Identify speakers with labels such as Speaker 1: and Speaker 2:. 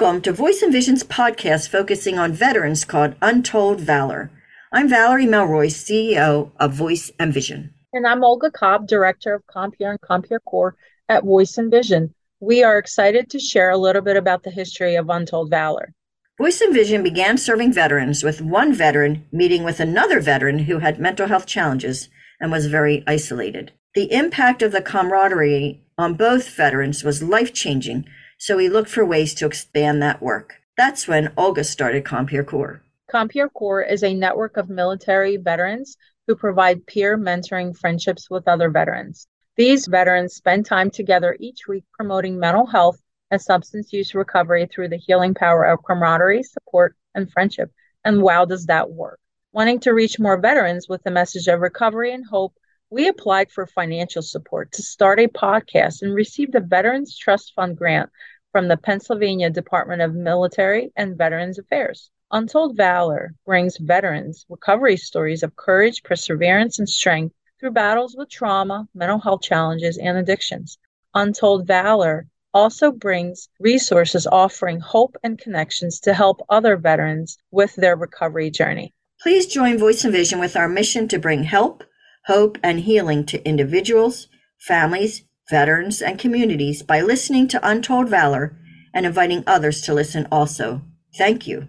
Speaker 1: Welcome to Voice and Vision's podcast focusing on veterans called Untold Valor. I'm Valerie Melroy, CEO of Voice and Vision.
Speaker 2: And I'm Olga Kobb, Director of Compeer and Compeer Corps at Voice and Vision. We are excited to share a little bit about the history of Untold Valor.
Speaker 1: Voice and Vision began serving veterans with one veteran meeting with another veteran who had mental health challenges and was very isolated. The impact of the camaraderie on both veterans was life changing so we looked for ways to expand that work. That's when Olga started Compeer Corps.
Speaker 2: Compeer Corps is a network of military veterans who provide peer mentoring friendships with other veterans. These veterans spend time together each week promoting mental health and substance use recovery through the healing power of camaraderie, support, and friendship. And wow, does that work! Wanting to reach more veterans with the message of recovery and hope, we applied for financial support to start a podcast and received a Veterans Trust Fund grant from the Pennsylvania Department of Military and Veterans Affairs. Untold Valor brings veterans recovery stories of courage, perseverance, and strength through battles with trauma, mental health challenges, and addictions. Untold Valor also brings resources offering hope and connections to help other veterans with their recovery journey.
Speaker 1: Please join Voice and Vision with our mission to bring help, hope, and healing to individuals, families, veterans, and communities by listening to Untold Valor and inviting others to listen also. Thank you.